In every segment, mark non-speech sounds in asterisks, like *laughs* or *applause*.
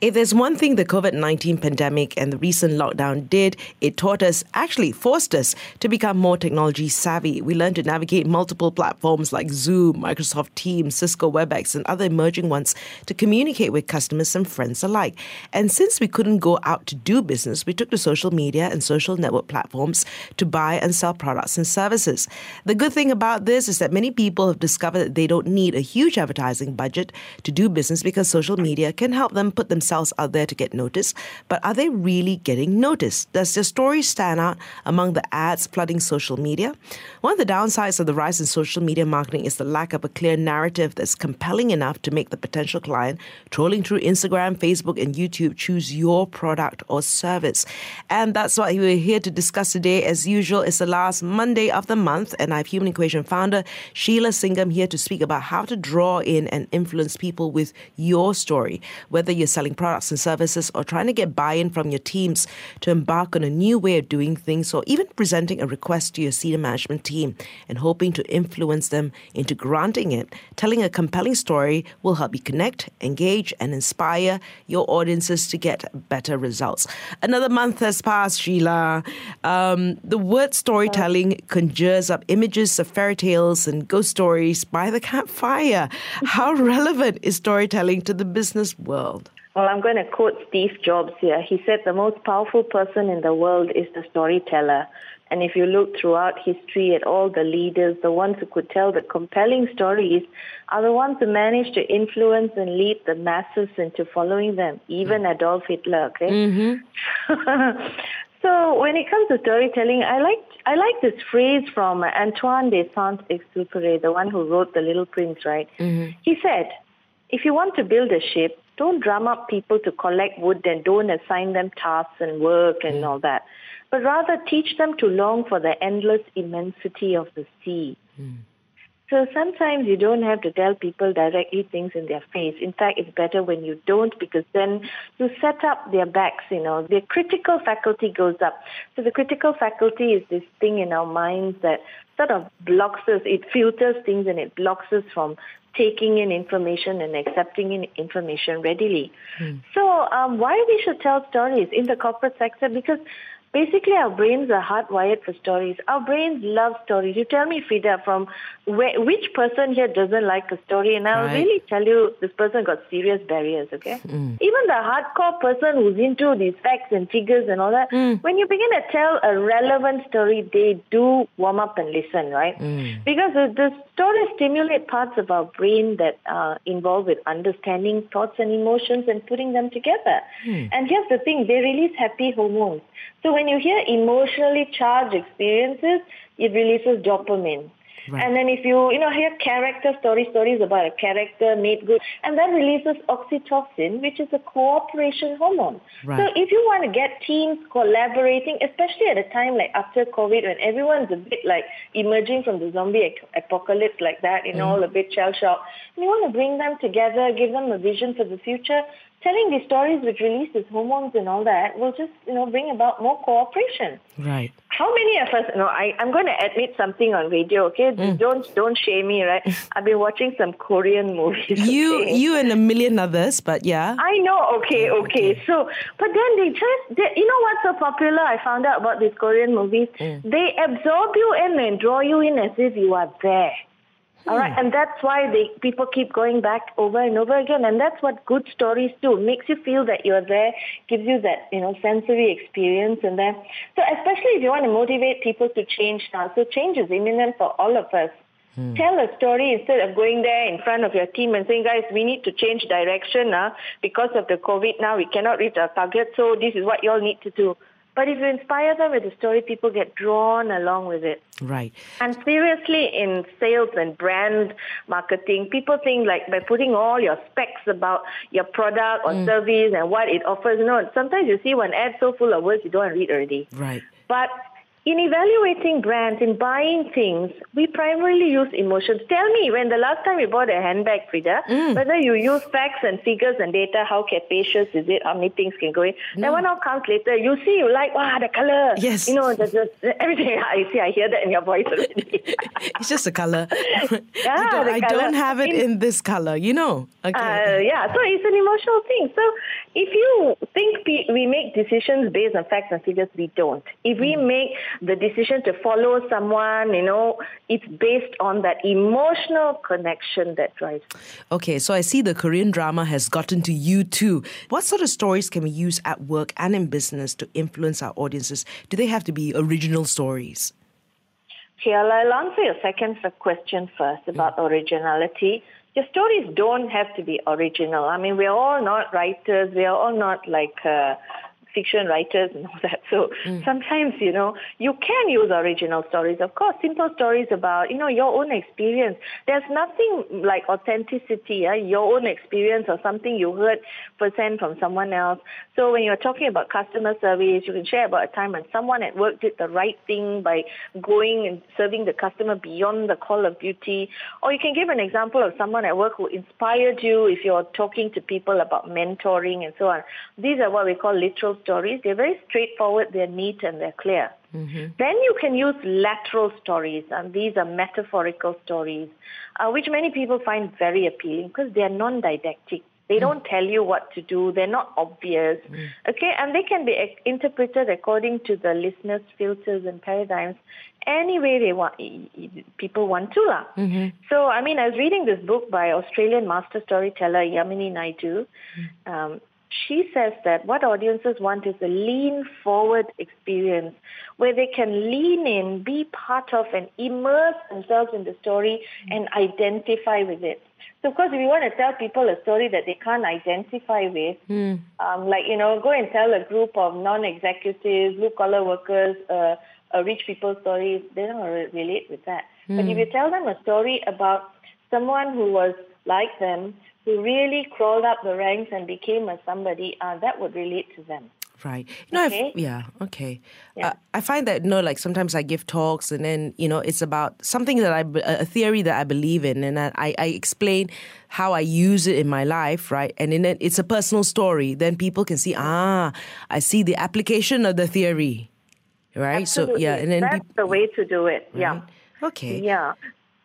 If there's one thing the COVID 19 pandemic and the recent lockdown did, it taught us, actually forced us, to become more technology savvy. We learned to navigate multiple platforms like Zoom, Microsoft Teams, Cisco WebEx, and other emerging ones to communicate with customers and friends alike. And since we couldn't go out to do business, we took to social media and social network platforms to buy and sell products and services. The good thing about this is that many people have discovered that they don't need a huge advertising budget to do business because social media can help them put themselves themselves out there to get noticed, but are they really getting noticed? Does their story stand out among the ads flooding social media? One of the downsides of the rise in social media marketing is the lack of a clear narrative that's compelling enough to make the potential client trolling through Instagram, Facebook, and YouTube choose your product or service. And that's what we're here to discuss today. As usual, it's the last Monday of the month, and I have Human Equation founder Sheila Singam here to speak about how to draw in and influence people with your story, whether you're selling products and services or trying to get buy in from your teams to embark on a new way of doing things or even presenting a request to your senior management team and hoping to influence them into granting it, telling a compelling story will help you connect, engage, and inspire your audiences to get better results. Another month has passed, Sheila. Um, the word storytelling conjures up images of fairy tales and ghost stories by the campfire. How *laughs* relevant is storytelling to the business world? Well, I'm going to quote Steve Jobs here. He said the most powerful person in the world is the storyteller. And if you look throughout history at all the leaders, the ones who could tell the compelling stories are the ones who managed to influence and lead the masses into following them, even mm. Adolf Hitler, okay? Mm-hmm. *laughs* so when it comes to storytelling, I like I like this phrase from Antoine de Saint-Exupéry, the one who wrote The Little Prince, right? Mm-hmm. He said, if you want to build a ship, don't drum up people to collect wood and don't assign them tasks and work and mm. all that, but rather teach them to long for the endless immensity of the sea. Mm. So sometimes you don't have to tell people directly things in their face. In fact, it's better when you don't because then you set up their backs, you know. Their critical faculty goes up. So the critical faculty is this thing in our minds that sort of blocks us. It filters things and it blocks us from taking in information and accepting in information readily. Hmm. So um, why we should tell stories in the corporate sector? Because Basically, our brains are hardwired for stories. Our brains love stories. You tell me, Freda, from where, which person here doesn't like a story? And I'll right. really tell you, this person got serious barriers, okay? Mm. Even the hardcore person who's into these facts and figures and all that, mm. when you begin to tell a relevant story, they do warm up and listen, right? Mm. Because the, the stories stimulate parts of our brain that are involved with understanding thoughts and emotions and putting them together. Mm. And here's the thing, they release happy hormones. So when you hear emotionally charged experiences, it releases dopamine. Right. And then if you, you know, hear character story stories about a character made good, and that releases oxytocin, which is a cooperation hormone. Right. So if you want to get teams collaborating, especially at a time like after COVID when everyone's a bit like emerging from the zombie apocalypse like that, you know, mm. all a bit shell shocked, you want to bring them together, give them a vision for the future, telling these stories which releases hormones and all that will just, you know, bring about more cooperation. Right. How many of us, you know, I, I'm going to admit something on radio, okay? Mm. Don't don't shame me, right? *laughs* I've been watching some Korean movies. You okay? you and a million others, but yeah. I know, okay, okay. okay. So, but then they just, they, you know what's so popular? I found out about these Korean movies. Mm. They absorb you in and draw you in as if you are there. All right, and that's why they people keep going back over and over again, and that's what good stories do. Makes you feel that you're there, gives you that you know sensory experience, and then so especially if you want to motivate people to change now. So change is imminent for all of us. Hmm. Tell a story instead of going there in front of your team and saying, guys, we need to change direction uh, because of the COVID now. We cannot reach our target, so this is what you all need to do. But if you inspire them with a story, people get drawn along with it. Right. And seriously, in sales and brand marketing, people think like by putting all your specs about your product or mm. service and what it offers. You know, sometimes you see one ad so full of words you don't want to read already. Right. But in evaluating brands, in buying things, we primarily use emotions. Tell me, when the last time you bought a handbag, Freda, Mm. whether you use facts and figures and data, how capacious is it, how many things can go in. That one all comes later. You see, you like, wow, the color. Yes. You know, the, the, everything. *laughs* I see, I hear that in your voice already. *laughs* It's just a color. *laughs* I, Yeah, don't, the I don't have it In- in this color, you know. Okay. Uh, yeah, so it's an emotional thing. So if you think we make decisions based on facts and figures, we don't. If we Mm. make the decision to follow someone, you know, it's based on that emotional connection that drives. Okay, so I see the Korean drama has gotten to you too. What sort of stories can we use at work and in business to influence our audiences? Do they have to be original stories? Okay, I'll I'll answer your second question first about originality. Your stories don't have to be original. I mean, we're all not writers. We are all not like uh, fiction writers and *laughs* all that. So sometimes, you know, you can use original stories. Of course, simple stories about, you know, your own experience. There's nothing like authenticity, uh, your own experience or something you heard percent from someone else. So when you're talking about customer service, you can share about a time when someone at work did the right thing by going and serving the customer beyond the call of duty. Or you can give an example of someone at work who inspired you if you're talking to people about mentoring and so on. These are what we call literal stories. They're very straightforward, they're neat, and they're clear. Mm-hmm. Then you can use lateral stories, and these are metaphorical stories, uh, which many people find very appealing because they are non-didactic. They mm. don't tell you what to do. They're not obvious. Mm. Okay, and they can be interpreted according to the listener's filters and paradigms any way they want. People want to lah. Mm-hmm. So I mean, I was reading this book by Australian master storyteller Yamini Naidu. Mm. Um, she says that what audiences want is a lean forward experience where they can lean in, be part of, and immerse themselves in the story and identify with it. So, of course, if you want to tell people a story that they can't identify with, um, like, you know, go and tell a group of non executives, blue collar workers, uh, a rich people's story, they don't re- relate with that. But if you tell them a story about someone who was like them, who really crawled up the ranks and became a somebody, uh, that would relate to them. Right. You know, Okay. I've, yeah, okay. Yeah. Uh, I find that, you know, like sometimes I give talks and then, you know, it's about something that I, a theory that I believe in and I, I explain how I use it in my life, right? And in it, it's a personal story. Then people can see, ah, I see the application of the theory, right? So, yeah. And then, that's peop- the way to do it. Yeah. okay. Yeah.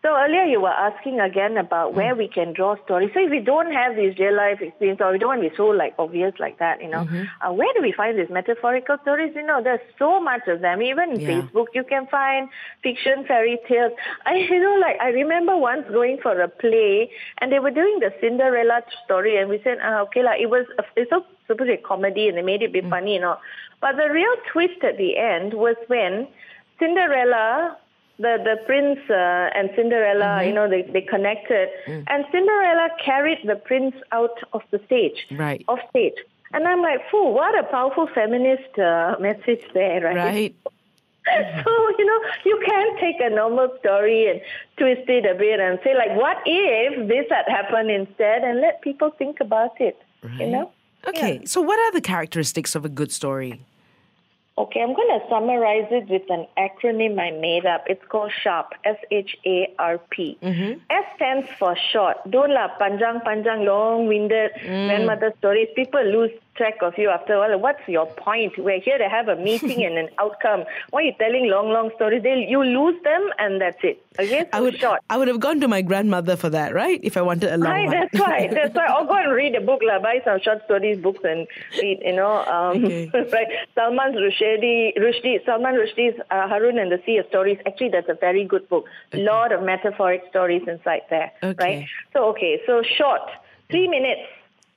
So earlier you were asking again about where we can draw stories. So if we don't have these real life experience or we don't want to be so like obvious like that, you know, uh, where do we find these metaphorical stories? You know, there's so much of them. Even in Yeah. Facebook, you can find fiction fairy tales. *laughs* I, you know, like I remember once going for a play and they were doing the Cinderella story and we said, uh, okay, like it was, it's so supposed to be a comedy and they made it be funny, you know. But the real twist at the end was when Cinderella the the prince uh, and Cinderella, you know, they they connected, and Cinderella carried the prince out of the stage, Right. off stage. And I'm like, "Phew, what a powerful feminist uh, message there, right?" Right. *laughs* So you know, you can take a normal story and twist it a bit and say, like, "What if this had happened instead?" and let people think about it. Right. You know. Okay. So, what are the characteristics of a good story? Okay, I'm going to summarize it with an acronym I made up. It's called SHARP, S-H-A-R-P. Mm-hmm. S stands for short. Don't la panjang, panjang, long-winded mm. grandmother stories. People lose track of you after a while. What's your point? We're here to have a meeting *laughs* and an outcome. Why are you telling long, long stories? They, you lose them and that's it. Okay, I would, short. I would have gone to my grandmother for that, right? If I wanted a long Right, one. that's why. That's why. I'll go and read a book, la. Buy some short stories books and read. You know, um, Okay. *laughs* right. Salman Rushdie, Rushdie, Salman Rushdie's uh, Harun and the Sea of Stories. Actually, that's a very good book. A Lot of metaphoric stories inside there. Okay. Right. So okay, so short, three minutes.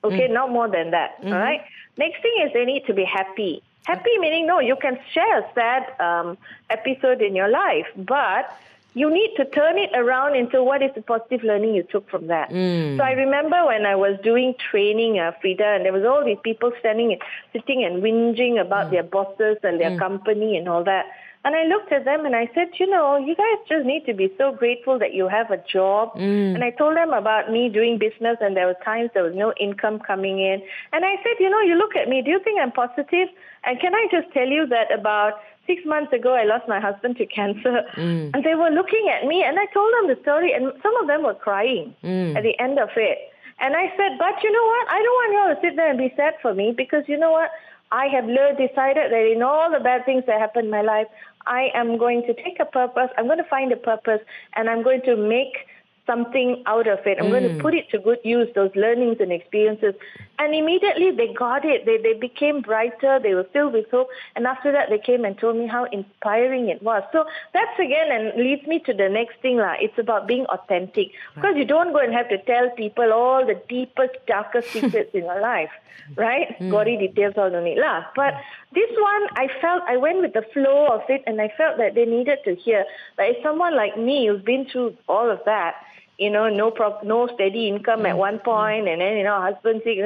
Okay, Mm. not more than that. Mm-hmm. all right. Next thing is they need to be happy. Happy meaning no, you can share a sad um, episode in your life, but you need to turn it around into what is the positive learning you took from that. So I remember when I was doing training, uh, Freda, and there was all these people standing, and, sitting and whinging about their bosses and their company and all that. And I looked at them and I said, you know, you guys just need to be so grateful that you have a job. And I told them about me doing business and there were times there was no income coming in. And I said, you know, you look at me, do you think I'm positive? And can I just tell you that about six months ago, I lost my husband to cancer. Mm. And they were looking at me, and I told them the story, and some of them were crying mm. at the end of it. And I said, but you know what? I don't want you all to sit there and be sad for me because you know what? I have learned, decided that in all the bad things that happened in my life, I am going to take a purpose. I'm going to find a purpose, and I'm going to make something out of it. I'm mm. going to put it to good use, those learnings and experiences. And immediately they got it. They, they became brighter. They were filled with hope. And after that, they came and told me how inspiring it was. So that's again and leads me to the next thing. La. It's about being authentic. Because you don't go and have to tell people all the deepest, darkest *laughs* secrets in your life, right? Mm. Gory details all don't need. La. But this one, I felt, I went with the flow of it and I felt that they needed to hear. Like someone like me who's been through all of that, you know, no prop, no steady income at mm. one point, mm. and then you know, husband sick,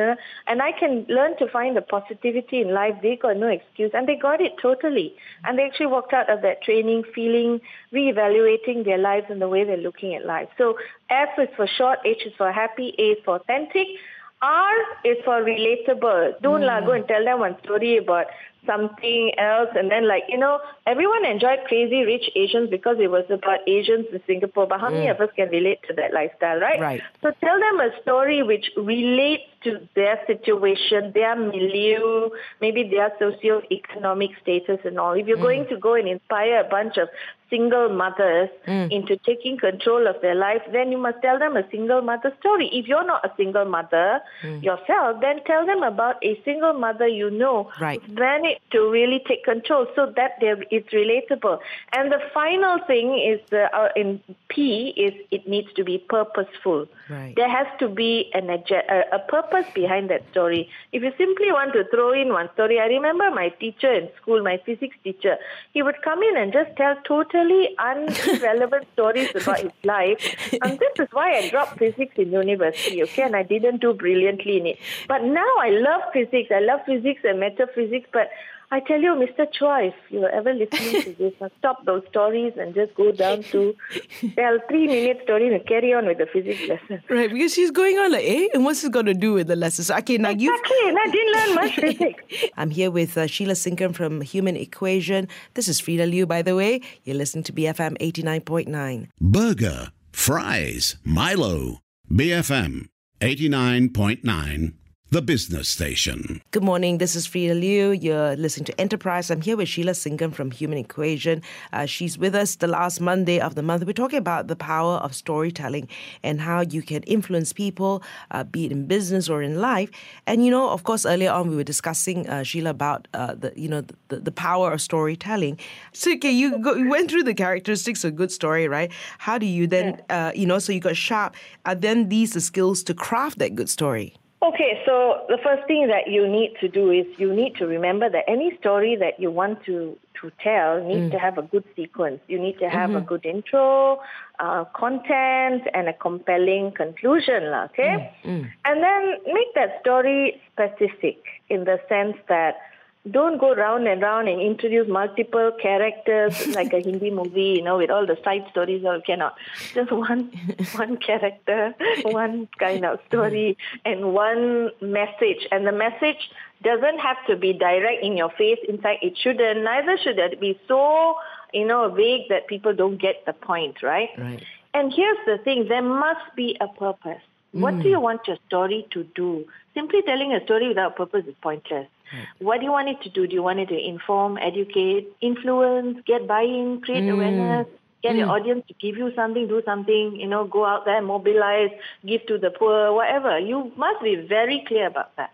and I can learn to find the positivity in life. They got no excuse, and they got it totally, mm. and they actually walked out of that training feeling, reevaluating their lives and the way they're looking at life. So F is for short, H is for happy, A is for authentic. R is for relatable. Don't mm. la, go and tell them one story about something else. And then, like, you know, everyone enjoyed Crazy Rich Asians because it was about Asians in Singapore. But how many mm. of us can relate to that lifestyle, right? Right. So tell them a story which relates to their situation, their milieu, maybe their socio-economic status and all. If you're mm. going to go and inspire a bunch of single mothers mm. into taking control of their life, then you must tell them a single mother story. If you're not a single mother mm. yourself, then tell them about a single mother you know right. managed to really take control so that it's relatable. And the final thing is the, uh, in P is it needs to be purposeful. Right. There has to be an, a, a purpose behind that story. If you simply want to throw in one story, I remember my teacher in school, my physics teacher, he would come in and just tell totally totally irrelevant *laughs* stories about his life. And this is why I dropped physics in university, okay? And I didn't do brilliantly in it. But now I love physics. I love physics and metaphysics, but I tell you, Mr. Chua, if you're ever listening to this, stop those stories and just go down to tell three minute story and carry on with the physics lesson. Right, because she's going on like, eh, and what's this got to do with the lessons? Okay, now you. Exactly, and I didn't learn much physics. *laughs* I'm here with uh, Sheila Singam from Human Equation. This is Freda Liu, by the way. You're listening to BFM 89.9. Burger, fries, Milo, BFM 89.9 the business station. Good morning. This is Freda Liu. You're listening to Enterprise. I'm here with Sheila Singam from Human Equation. Uh, she's with us the last Monday of the month. We're talking about the power of storytelling and how you can influence people, uh, be it in business or in life. And you know, of course, earlier on we were discussing uh, Sheila about uh, the you know the, the power of storytelling. So okay, you, go, you went through the characteristics of a good story, right? How do you then uh, you know? So you got sharp. Are then these the skills to craft that good story? Okay, so the first thing that you need to do is you need to remember that any story that you want to, to tell needs mm. to have a good sequence. You need to have mm-hmm. a good intro, uh, content, and a compelling conclusion, okay? Mm. Mm. And then make that story specific in the sense that don't go round and round and introduce multiple characters *laughs* like a Hindi movie, you know, with all the side stories. All cannot. Just one, *laughs* one character, one kind of story, and one message. And the message doesn't have to be direct in your face. In fact, it shouldn't. Neither should it be so, you know, vague that people don't get the point, right? Right. And here's the thing: there must be a purpose. What do mm. you want your story to do? Simply telling a story without purpose is pointless. Right. What do you want it to do? Do you want it to inform, educate, influence, get buy-in, create mm. awareness, get mm. your audience to give you something, do something, you know, go out there, mobilize, give to the poor, whatever. You must be very clear about that.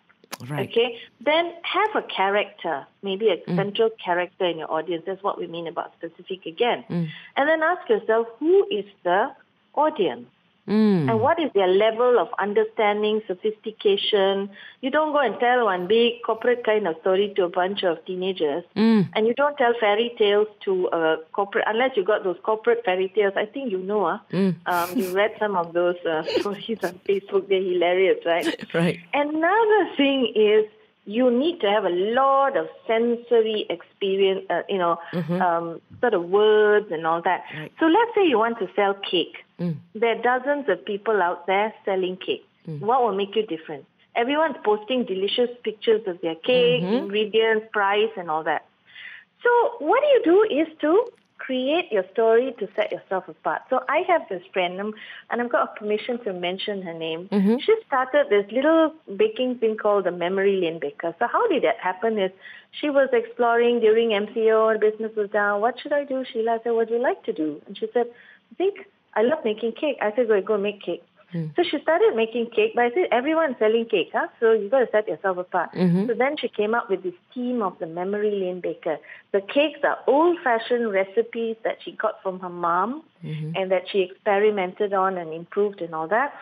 Right. Okay. Then have a character, maybe a mm. central character in your audience. That's what we mean about specific again. Mm. And then ask yourself, who is the audience? Mm. And what is their level of understanding, sophistication? You don't go and tell one big corporate kind of story to a bunch of teenagers. Mm. And you don't tell fairy tales to a corporate, unless you got those corporate fairy tales. I think you know, uh, mm. um, you read some of those uh, *laughs* stories on Facebook. They're hilarious, right? *laughs* right. Another thing is you need to have a lot of sensory experience, uh, you know, mm-hmm. um, sort of words and all that. Right. So let's say you want to sell cake. Mm. There are dozens of people out there selling cake. Mm. What will make you different? Everyone's posting delicious pictures of their cake, mm-hmm. ingredients, price, and all that. So what you do is to create your story to set yourself apart. So I have this friend, um, and I've got permission to mention her name. Mm-hmm. She started this little baking thing called the Memory Lane Baker. So how did that happen? Is she was exploring during MCO, her business was down. What should I do, Sheila? Said, what do you like to do? And she said, I think I love making cake. I said, go, go make cake. Hmm. So she started making cake, but I said everyone's selling cake, huh? so you got to set yourself apart. Mm-hmm. So then she came up with this theme of the Memory Lane Baker. The cakes are old-fashioned recipes that she got from her mom, mm-hmm. and that she experimented on and improved and all that.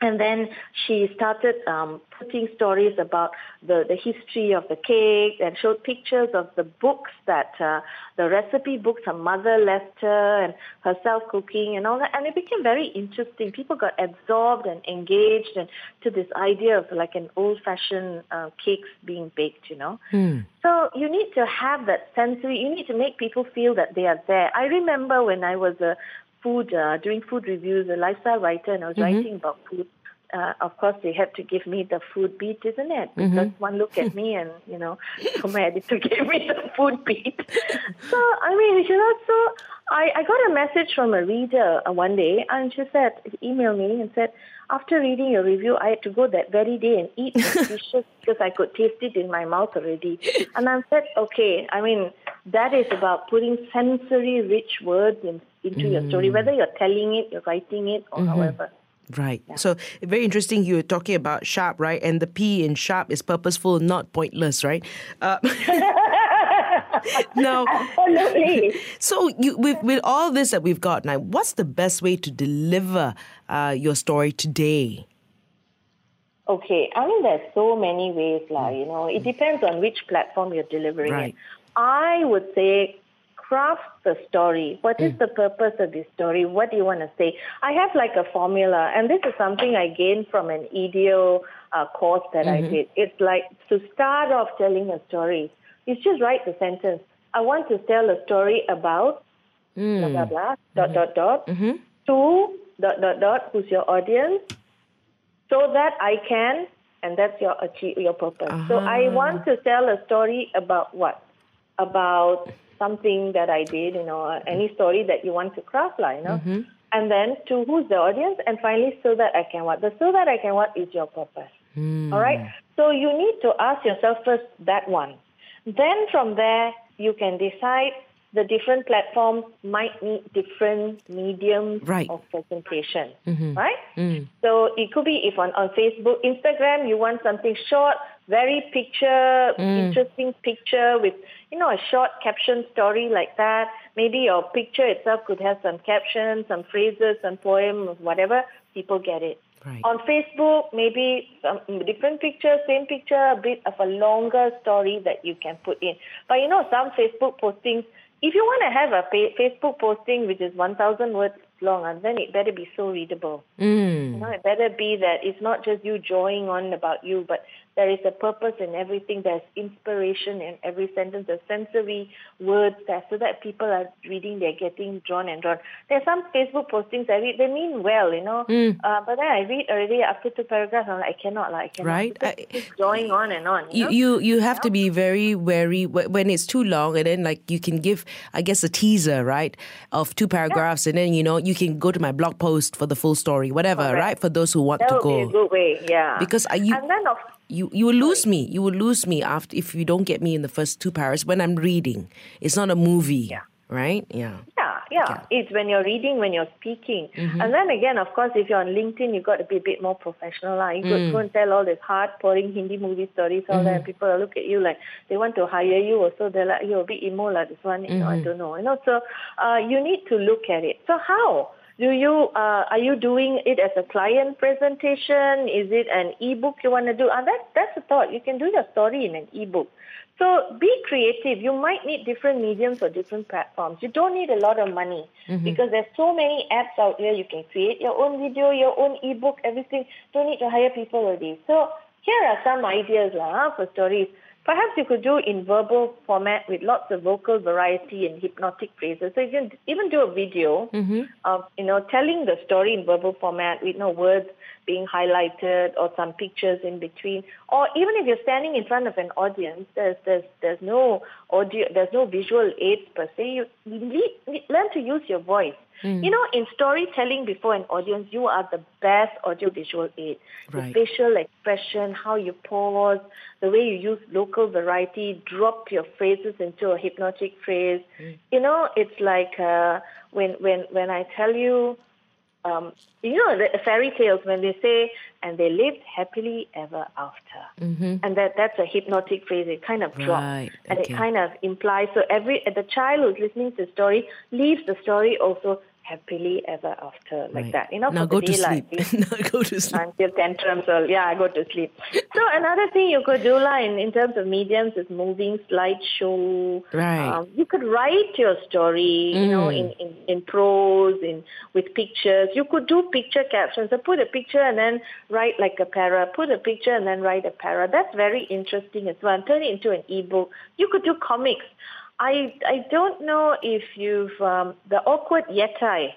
And then she started um, putting stories about the, the history of the cake and showed pictures of the books that uh, the recipe books her mother left her and herself cooking and all that. And it became very interesting. People got absorbed and engaged and to this idea of like an old-fashioned uh, cakes being baked, you know. So you need to have that sensory. You need to make people feel that they are there. I remember when I was a food uh, doing food reviews, a lifestyle writer, and I was writing about food. Uh, of course, they had to give me the food beat, isn't it? Because one look at me, and you know, so *laughs* my editor gave me the food beat. *laughs* so I mean, you know, so I, I got a message from a reader uh, one day, and she said, emailed me and said, after reading your review, I had to go that very day and eat the *laughs* dishes because I could taste it in my mouth already. And I said, okay, I mean, that is about putting sensory rich words in, into your story, whether you're telling it, you're writing it, or however. Right. So very interesting. You were talking about sharp, right? And the P in sharp is purposeful, not pointless, right? Uh, *laughs* now, Absolutely. *laughs* so you, with with all this that we've got now, what's the best way to deliver uh, your story today? Okay, I mean, there's so many ways, lah. You know, it depends on which platform you're delivering Right. it. I would say craft the story. What is mm. the purpose of this story? What do you want to say? I have like a formula, and this is something I gained from an EDO uh, course that I mm-hmm. did. It's like to start off telling a story, you just write the sentence. I want to tell a story about mm. blah blah blah dot mm-hmm. dot dot mm-hmm. to dot dot dot who's your audience so that I can, and that's your achieve your purpose. So I ah. want to tell a story about what? About something that I did, you know, any story that you want to craft, you know. Mm-hmm. And then to who's the audience, and finally, so that I can what? The so that I can what is your purpose. Hmm. All right. So you need to ask yourself first that one. Then from there, you can decide the different platforms might need different mediums Right. of presentation, mm-hmm. right? Mm. So it could be if on, on Facebook, Instagram, you want something short, very picture, interesting picture with, you know, a short caption story like that. Maybe your picture itself could have some captions, some phrases, some poem, whatever. People get it. Right. On Facebook, maybe some different picture, same picture, a bit of a longer story that you can put in. But you know, some Facebook postings, if you want to have a Facebook posting which is 1,000 words long, and then it better be so readable. Mm. You know, it better be that it's not just you drawing on about you, but there is a purpose in everything. There's inspiration in every sentence. There's sensory words there, so that people are reading, they're getting drawn and drawn. There's some Facebook postings I read, they mean well, you know, uh, but then I read already after two paragraphs, I'm like, I cannot, like, I cannot. Right. I- it's drawing on and on. You, You, know? you you have to be very wary when it's too long, and then like you can give, I guess, a teaser, right, of two paragraphs, and then you know you can go to my blog post for the full story, whatever, Correct. right? For those who want that to would go. be a good way, yeah. Because are you- and then of you you will lose me. You will lose me after if you don't get me in the first two paragraphs when I'm reading. It's not a movie, Yeah. right? Yeah. Yeah, yeah. It's when you're reading, when you're speaking. Mm-hmm. And then again, of course, if you're on LinkedIn, you've got to be a bit more professional. lah. You Mm. go and tell all these hard pouring Hindi movie stories, all Mm-hmm. that. People will look at you like they want to hire you or so They're like, you're a bit emo, like this one. You know, Mm-hmm. I don't know. You know, so uh, you need to look at it. So how? Do you uh, are you doing it as a client presentation? Is it an ebook you want to do? Uh, that that's a thought. You can do your story in an ebook. So be creative. You might need different mediums or different platforms. You don't need a lot of money because there's so many apps out there. You can create your own video, your own ebook, everything. Don't need to hire people already. So here are some ideas lah, for stories. Perhaps you could do in verbal format with lots of vocal variety and hypnotic phrases. So you can even do a video Mm-hmm. of you know telling the story in verbal format with no words being highlighted or some pictures in between. Or even if you're standing in front of an audience, there's there's there's no audio, there's no visual aids per se. You le- learn to use your voice. You know, in storytelling before an audience, you are the best audio-visual aid. Right. The facial expression, how you pause, the way you use local variety, drop your phrases into a hypnotic phrase. You know, it's like uh, when when when I tell you, um, you know, the fairy tales when they say, "and they lived happily ever after," and that that's a hypnotic phrase. It kind of drops, Right, and okay. it kind of implies. So every the child who's listening to the story leaves the story also happily ever after, like Right. that. You know, now go to sleep. *laughs* now go to sleep. until tantrums or yeah, I go to sleep. So another thing you could do like in, in terms of mediums is moving slideshow. Right. Um, you could write your story, you know, in, in, in prose, in with pictures. You could do picture captions. So put a picture and then write like a para. Put a picture and then write a para. That's very interesting as well. And turn it into an ebook. You could do comics. I I don't know if you've um, the awkward Yeti.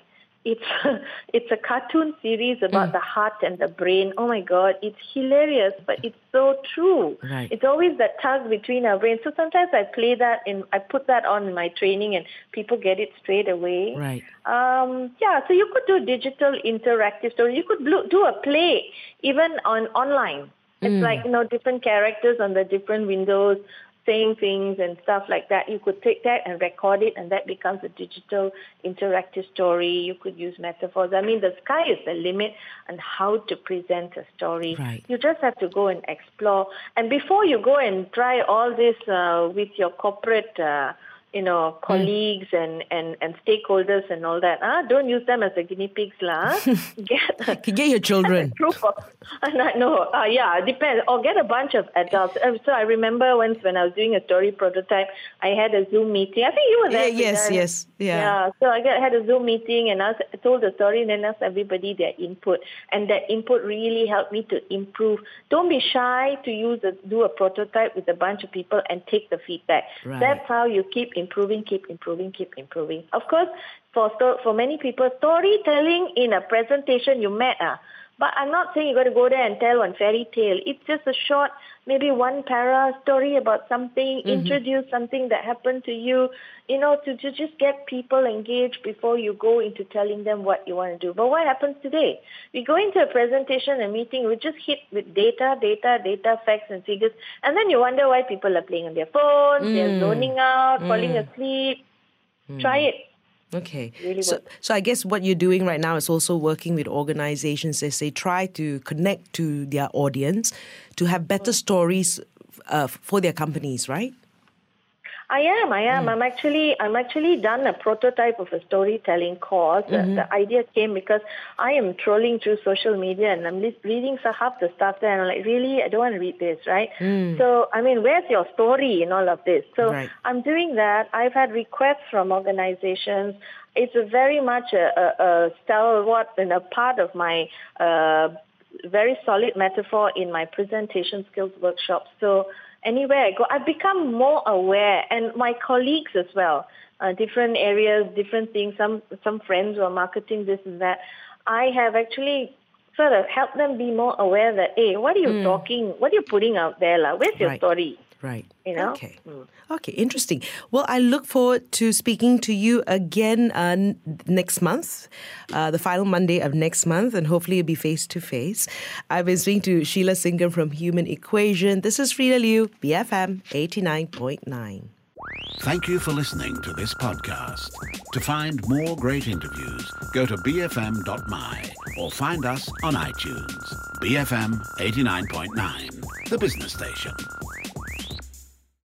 It's *laughs* it's a cartoon series about the heart and the brain. Oh my god, it's hilarious, but it's so true. Right. It's always that tug between our brains. So sometimes I play that and I put that on in my training and people get it straight away. Right. Um, yeah, so you could do digital interactive stories. You could do a play even on online. It's like you know different characters on the different windows saying things and stuff like that. You could take that and record it, and that becomes a digital interactive story. You could use metaphors. I mean, the sky is the limit on how to present a story. Right. You just have to go and explore. And before you go and try all this uh, with your corporate. Uh, you know, colleagues and, and, and stakeholders and all that. Ah, don't use them as a guinea pigs, lah. *laughs* Get *laughs* Get your children. *laughs* group of, and I know, uh, yeah, it depends. Or get a bunch of adults. Uh, So I remember once when I was doing a story prototype, I had a Zoom meeting. I think you were there. Yeah, yes, Sinan. yes, yeah. Yeah, so I got, had a Zoom meeting and I was- told the story and then asked everybody their input. And that input really helped me to improve. Don't be shy to use a, do a prototype with a bunch of people and take the feedback. Right. That's how you keep improving, keep improving, keep improving. Of course, for for many people, storytelling in a presentation you met ah. But I'm not saying you got to go there and tell one fairy tale. It's just a short, maybe one para story about something, mm-hmm. introduce something that happened to you, you know, to, to just get people engaged before you go into telling them what you want to do. But what happens today? We go into a presentation, a meeting, we just hit with data, data, data, facts and figures, and then you wonder why people are playing on their phones, they're mm. zoning out, falling mm. asleep. Mm. Try it. Okay. Really so, works. so I guess what you're doing right now is also working with organizations as they try to connect to their audience to have better stories uh, for their companies, right? I am. I am. I'm actually. I'm actually done a prototype of a storytelling course. Uh, The idea came because I am trolling through social media and I'm reading so half the stuff there, and I'm like, really, I don't want to read this, right? So, I mean, where's your story in all of this? So, Right. I'm doing that. I've had requests from organizations. It's a very much a, a, a stalwart and a part of my uh, very solid metaphor in my presentation skills workshop. So anywhere I go, I've become more aware, and my colleagues as well, uh, different areas, different things. Some some friends who are marketing this and that. I have actually sort of helped them be more aware that, hey, what are you talking? What are you putting out there, lah? Where's your Right. story? Right. You know? Okay. Okay. Interesting. Well, I look forward to speaking to you again uh, n- next month, uh, the final Monday of next month, and hopefully it'll be face to face. I've been speaking to Sheila Singam from Human Equation. This is Freda Liu, BFM 89.9. Thank you for listening to this podcast. To find more great interviews, go to bfm.my or find us on iTunes. BFM 89.9, the business station.